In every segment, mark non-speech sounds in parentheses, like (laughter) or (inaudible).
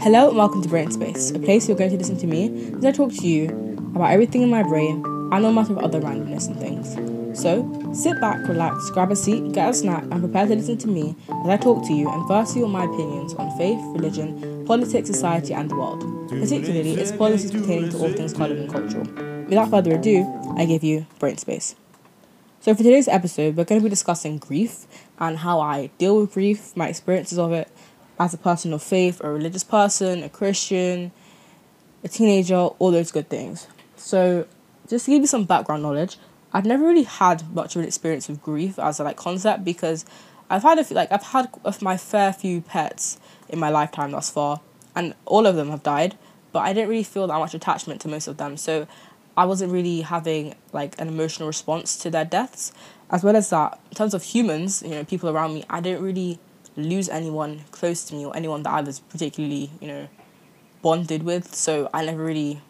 Hello and welcome to Brain Space, a place you're going to listen to me as I talk to you about everything in my brain and no matter of other randomness and things. So, sit back, relax, grab a seat, get a snack, and prepare to listen to me as I talk to you and first on my opinions on faith, religion, politics, society, and the world, particularly its policies pertaining to all things coloured and cultural. Without further ado, I give you Brain Space. So, for today's episode, we're going to be discussing grief and how I deal with grief, my experiences of it as a person of faith, a religious person, a Christian, a teenager, all those good things. So, just to give you some background knowledge, I've never really had much of an experience with grief as a like concept because I've had a few, like I've had of my fair few pets in my lifetime thus far, and all of them have died. But I didn't really feel that much attachment to most of them, so I wasn't really having like an emotional response to their deaths. As well as that, in terms of humans, you know, people around me, I didn't really lose anyone close to me or anyone that I was particularly, you know, bonded with. So I never really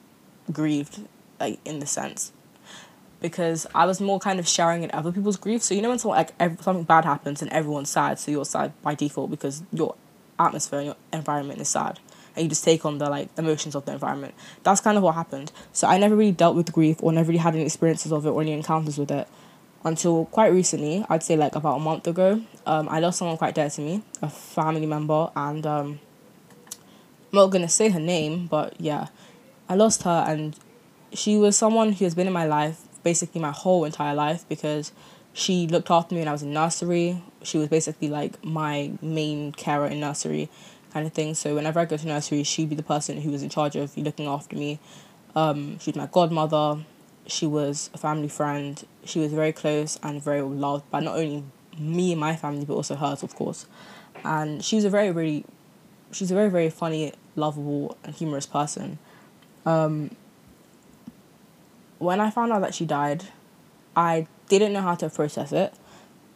grieved, like in the sense, because I was more kind of sharing in other people's grief. So you know when something like every, something bad happens and everyone's sad, so you're sad by default because your atmosphere and your environment is sad. And you just take on the like emotions of the environment. That's kind of what happened. So I never really dealt with grief or never really had any experiences of it or any encounters with it until quite recently, I'd say like about a month ago, um, I lost someone quite dear to me, a family member, and um, I'm not gonna say her name, but yeah, I lost her, and she was someone who has been in my life basically my whole entire life because she looked after me when I was in nursery. She was basically like my main carer in nursery, kind of thing. So whenever I go to nursery, she'd be the person who was in charge of looking after me. Um, she's my godmother she was a family friend. She was very close and very loved by not only me and my family, but also hers, of course. And she was a very, really, she's a very, very funny, lovable, and humorous person. Um, when I found out that she died, I didn't know how to process it.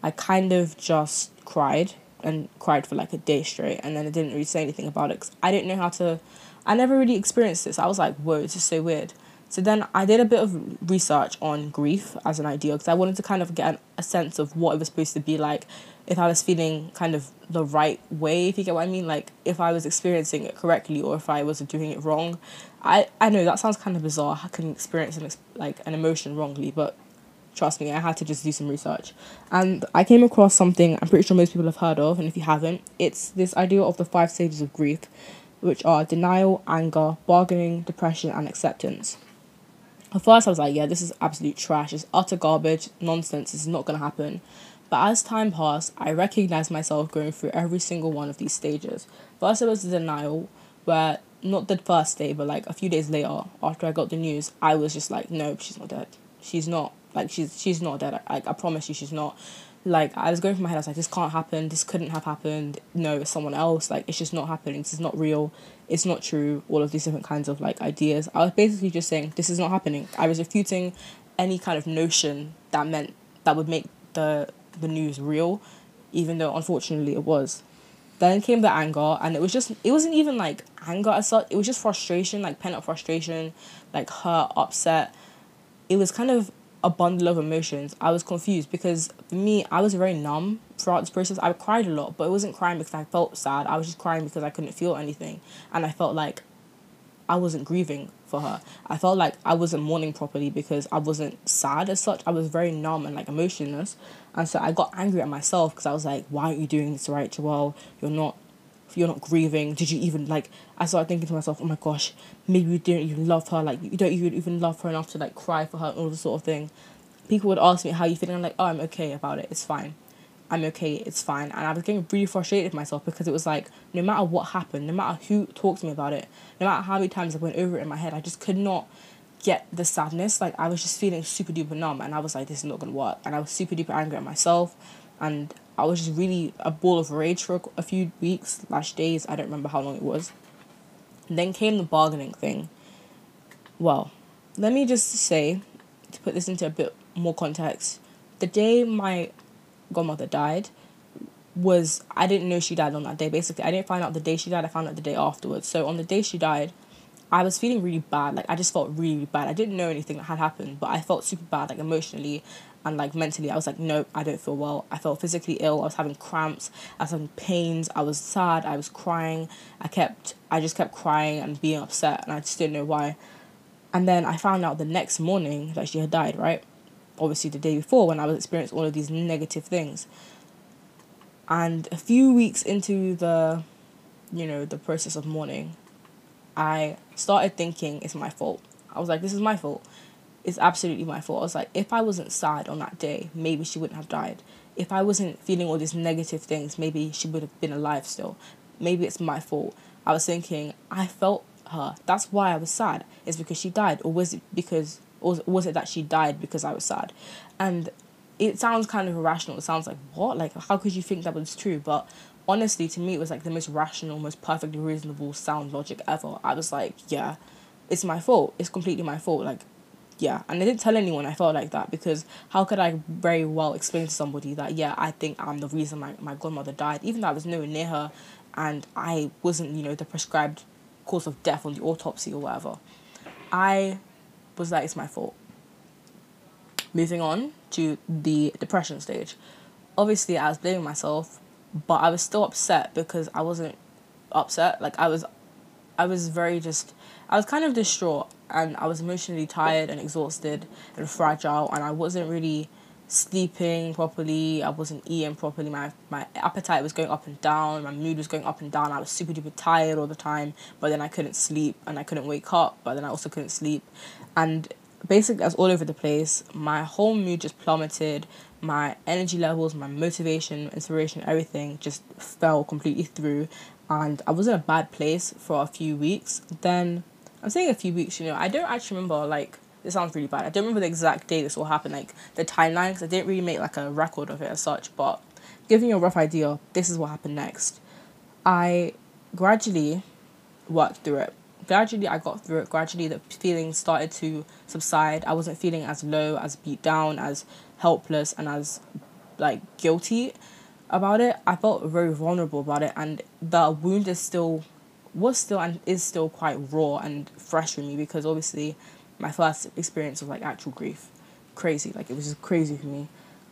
I kind of just cried and cried for like a day straight, and then I didn't really say anything about it because I didn't know how to. I never really experienced this. I was like, whoa, this is so weird. So then I did a bit of research on grief as an idea because I wanted to kind of get a sense of what it was supposed to be like if I was feeling kind of the right way, if you get what I mean, like if I was experiencing it correctly or if I was doing it wrong. I, I know that sounds kind of bizarre. I can experience an, like an emotion wrongly, but trust me, I had to just do some research. And I came across something I'm pretty sure most people have heard of, and if you haven't, it's this idea of the five stages of grief, which are denial, anger, bargaining, depression, and acceptance. At first, I was like, yeah, this is absolute trash. It's utter garbage, nonsense. This is not going to happen. But as time passed, I recognized myself going through every single one of these stages. First, it was the denial, where not the first day, but like a few days later, after I got the news, I was just like, no, she's not dead. She's not. Like, she's she's not dead. Like, I promise you, she's not. Like, I was going through my head, I was like, this can't happen. This couldn't have happened. No, it's someone else. Like, it's just not happening. This is not real it's not true, all of these different kinds of like ideas. I was basically just saying this is not happening. I was refuting any kind of notion that meant that would make the the news real, even though unfortunately it was. Then came the anger and it was just it wasn't even like anger as such, it was just frustration, like pent up frustration, like hurt, upset. It was kind of a bundle of emotions. I was confused because for me, I was very numb throughout this process. I cried a lot, but it wasn't crying because I felt sad. I was just crying because I couldn't feel anything. And I felt like I wasn't grieving for her. I felt like I wasn't mourning properly because I wasn't sad as such. I was very numb and like emotionless. And so I got angry at myself because I was like, why aren't you doing this right, Joelle? You're not you're not grieving. Did you even like I started thinking to myself, oh my gosh, maybe you didn't even love her, like you don't even even love her enough to like cry for her and all this sort of thing. People would ask me how you feeling. I'm like, oh I'm okay about it, it's fine. I'm okay, it's fine. And I was getting really frustrated with myself because it was like, no matter what happened, no matter who talked to me about it, no matter how many times I went over it in my head, I just could not get the sadness. Like I was just feeling super duper numb and I was like, this is not gonna work. And I was super duper angry at myself and I was just really a ball of rage for a few weeks, slash days, I don't remember how long it was. And then came the bargaining thing. Well, let me just say, to put this into a bit more context, the day my godmother died was I didn't know she died on that day. Basically, I didn't find out the day she died. I found out the day afterwards. So on the day she died, I was feeling really bad. Like I just felt really, really bad. I didn't know anything that had happened, but I felt super bad, like emotionally, and like mentally I was like nope I don't feel well. I felt physically ill. I was having cramps. I was having pains. I was sad. I was crying. I kept I just kept crying and being upset and I just didn't know why. And then I found out the next morning that she had died right? Obviously the day before when I was experiencing all of these negative things. And a few weeks into the you know the process of mourning I started thinking it's my fault. I was like this is my fault it's absolutely my fault. I was like, if I wasn't sad on that day, maybe she wouldn't have died. If I wasn't feeling all these negative things, maybe she would have been alive still. Maybe it's my fault. I was thinking, I felt her. That's why I was sad. Is because she died, or was it because, or was it that she died because I was sad? And it sounds kind of irrational. It sounds like what? Like how could you think that was true? But honestly, to me, it was like the most rational, most perfectly reasonable sound logic ever. I was like, yeah, it's my fault. It's completely my fault. Like yeah and i didn't tell anyone. I felt like that because how could i very well explain to somebody that yeah i think i'm the reason my, my godmother died even though i was nowhere near her and i wasn't you know the prescribed cause of death on the autopsy or whatever. I was like it's my fault. Moving on to the depression stage. Obviously i was blaming myself but i was still upset because i wasn't upset. Like i was i was very just i was kind of distraught and I was emotionally tired and exhausted and fragile and I wasn't really sleeping properly I wasn't eating properly my my appetite was going up and down my mood was going up and down I was super duper tired all the time but then I couldn't sleep and I couldn't wake up but then I also couldn't sleep. And basically I was all over the place. My whole mood just plummeted. My energy levels my motivation inspiration everything just fell completely through. And I was in a bad place for a few weeks. Then I'm saying a few weeks, you know, I don't actually remember, like, this sounds really bad. I don't remember the exact day this all happened, like, the timeline, because I didn't really make, like, a record of it as such, but giving you a rough idea, this is what happened next. I gradually worked through it. Gradually, I got through it. Gradually, the feelings started to subside. I wasn't feeling as low, as beat down, as helpless, and as, like, guilty about it. I felt very vulnerable about it, and the wound is still was still and is still quite raw and fresh for me because obviously my first experience of like actual grief. Crazy like it was just crazy for me.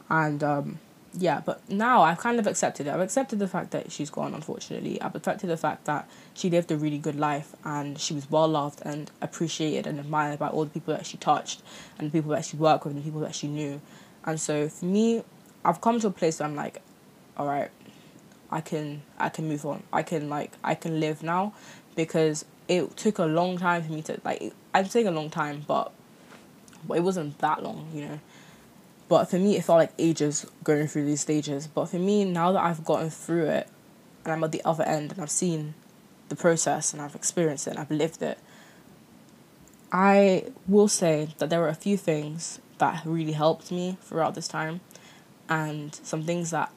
And um yeah but now i've kind of accepted it. I've accepted the fact that she's gone unfortunately. I've accepted the fact that she lived a really good life and she was well loved and appreciated and admired by all the people that she touched and the people that she worked with and the people that she knew. And so for me i've come to a place where i'm like all right I can I can move on. I can like I can live now because it took a long time for me to like I'm saying a long time but but it wasn't that long, you know. But for me it felt like ages going through these stages. But for me now that I've gotten through it and I'm at the other end and I've seen the process and I've experienced it and I've lived it, I will say that there were a few things that really helped me throughout this time and some things that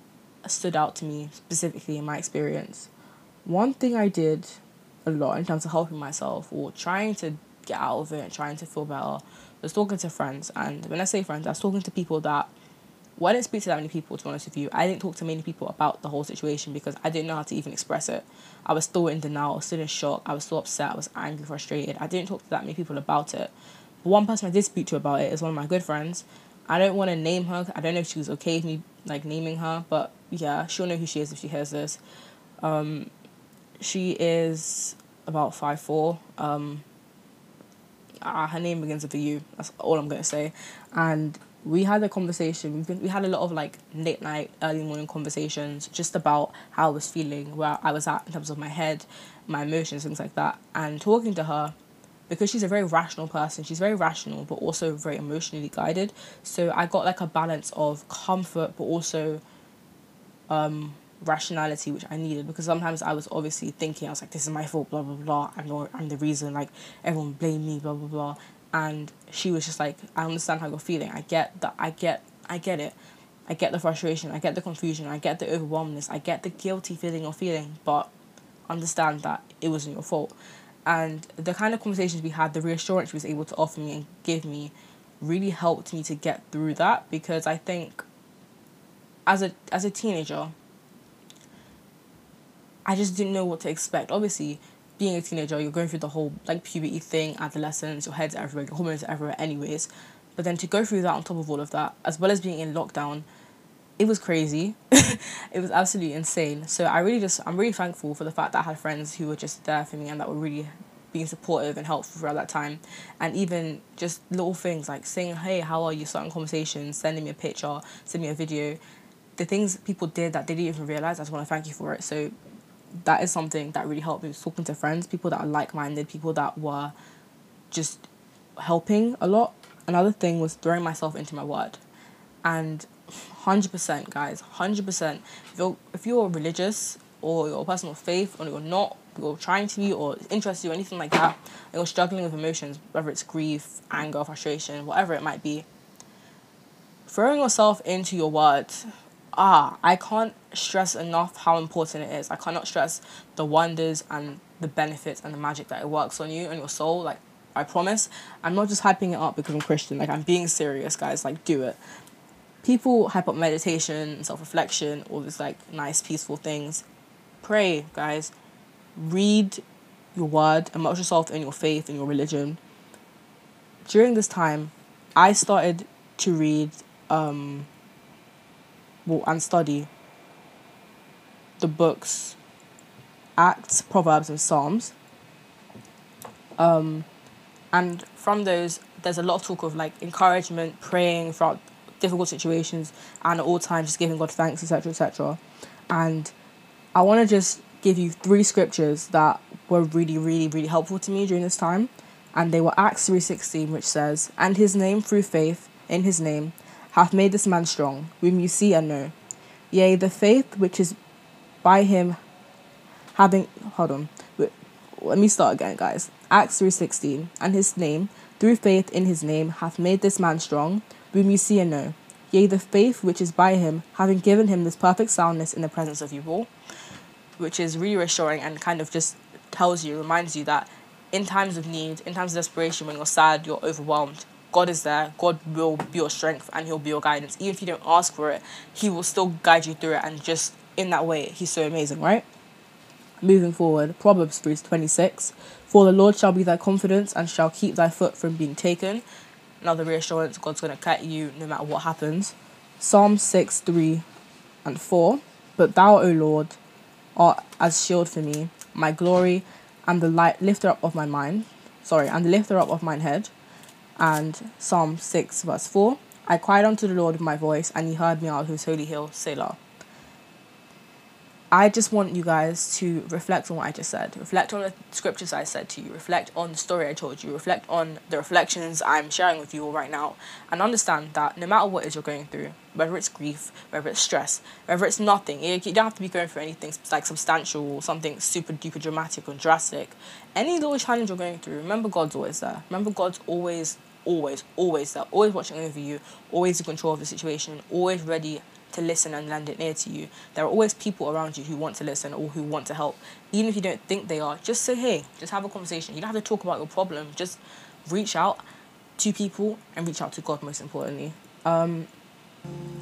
stood out to me specifically in my experience. One thing I did a lot in terms of helping myself or trying to get out of it and trying to feel better was talking to friends. And when I say friends, I was talking to people that well, I didn't speak to that many people, to be honest with you. I didn't talk to many people about the whole situation because I didn't know how to even express it. I was still in denial, still in shock. I was still upset. I was angry, frustrated. I didn't talk to that many people about it. But one person I did speak to about it is one of my good friends. I don't want to name her. I don't know if she was okay with me like naming her, but yeah, she'll know who she is if she hears this. Um, she is about five four. Um, uh, her name begins with a U. That's all I'm gonna say. And we had a conversation. We've been, we had a lot of like late night, early morning conversations just about how I was feeling, where I was at in terms of my head, my emotions, things like that. And talking to her, because she's a very rational person. She's very rational, but also very emotionally guided. So I got like a balance of comfort, but also um, rationality, which I needed because sometimes I was obviously thinking I was like, "This is my fault," blah blah blah. I'm the I'm the reason. Like everyone blame me, blah blah blah. And she was just like, "I understand how you're feeling. I get that. I get. I get it. I get the frustration. I get the confusion. I get the overwhelmness I get the guilty feeling you're feeling, but understand that it wasn't your fault." And the kind of conversations we had, the reassurance she was able to offer me and give me, really helped me to get through that because I think as a as a teenager I just didn't know what to expect. Obviously, being a teenager, you're going through the whole like puberty thing, adolescence, your head's everywhere, your hormones everywhere anyways. But then to go through that on top of all of that, as well as being in lockdown, it was crazy. (laughs) it was absolutely insane. So I really just I'm really thankful for the fact that I had friends who were just there for me and that were really being supportive and helpful throughout that time. And even just little things like saying, Hey, how are you? starting conversations, sending me a picture, sending me a video. The things people did that they didn't even realise, I just want to thank you for it. So that is something that really helped me was talking to friends, people that are like minded, people that were just helping a lot. Another thing was throwing myself into my word. And 100% guys 100% if you're, if you're religious or you're a person of faith or you're not you're trying to be or interested or anything like that and you're struggling with emotions whether it's grief anger frustration whatever it might be throwing yourself into your words ah i can't stress enough how important it is i cannot stress the wonders and the benefits and the magic that it works on you and your soul like I promise. I'm not just hyping it up because I'm Christian. Like I'm being serious, guys. Like do it people hype up meditation, self reflection, all these like nice, peaceful things. Pray, guys. Read your word, immerse yourself in your faith and your religion. During this time, I started to read um, well, and study the books Acts, Proverbs, and Psalms. Um, and from those, there's a lot of talk of like encouragement, praying throughout difficult situations and at all times just giving God thanks, etc., etc. And I want to just give you three scriptures that were really, really, really helpful to me during this time. And they were Acts 3.16, which says, And his name through faith in his name hath made this man strong, whom you see and know. Yea, the faith which is by him having... Hold on. Let me start again, guys. Acts 3.16, And his name, through faith in his name, hath made this man strong, whom you see and know. Yea, the faith which is by him, having given him this perfect soundness in the presence of you all, which is really reassuring and kind of just tells you, reminds you that in times of need, in times of desperation, when you're sad, you're overwhelmed, God is there. God will be your strength and He'll be your guidance. Even if you don't ask for it, He will still guide you through it. And just in that way, He's so amazing, right? Moving forward, Proverbs 3 26. For the Lord shall be thy confidence and shall keep thy foot from being taken another reassurance God's going to cut you no matter what happens. Psalm 6 3 and 4. But thou, O Lord, art as shield for me, my glory, and the light lifter up of my mind. Sorry, and the lifter up of mine head. And Psalm 6 verse 4. I cried unto the Lord with my voice, and he heard me out of his holy hill, Selah. I just want you guys to reflect on what I just said. Reflect on the scriptures I said to you. Reflect on the story I told you. Reflect on the reflections I'm sharing with you all right now. And understand that no matter what it is you're going through, whether it's grief, whether it's stress, whether it's nothing, you don't have to be going through anything like substantial or something super duper dramatic or drastic. Any little challenge you're going through, remember God's always there. Remember God's always, always, always there. Always watching over you. Always in control of the situation. Always ready to listen and lend it ear to you. There are always people around you who want to listen or who want to help. Even if you don't think they are, just say, hey, just have a conversation. You don't have to talk about your problem. Just reach out to people and reach out to God, most importantly. Um,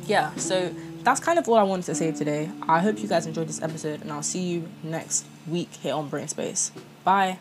yeah, so that's kind of all I wanted to say today. I hope you guys enjoyed this episode, and I'll see you next week here on Brain Space. Bye.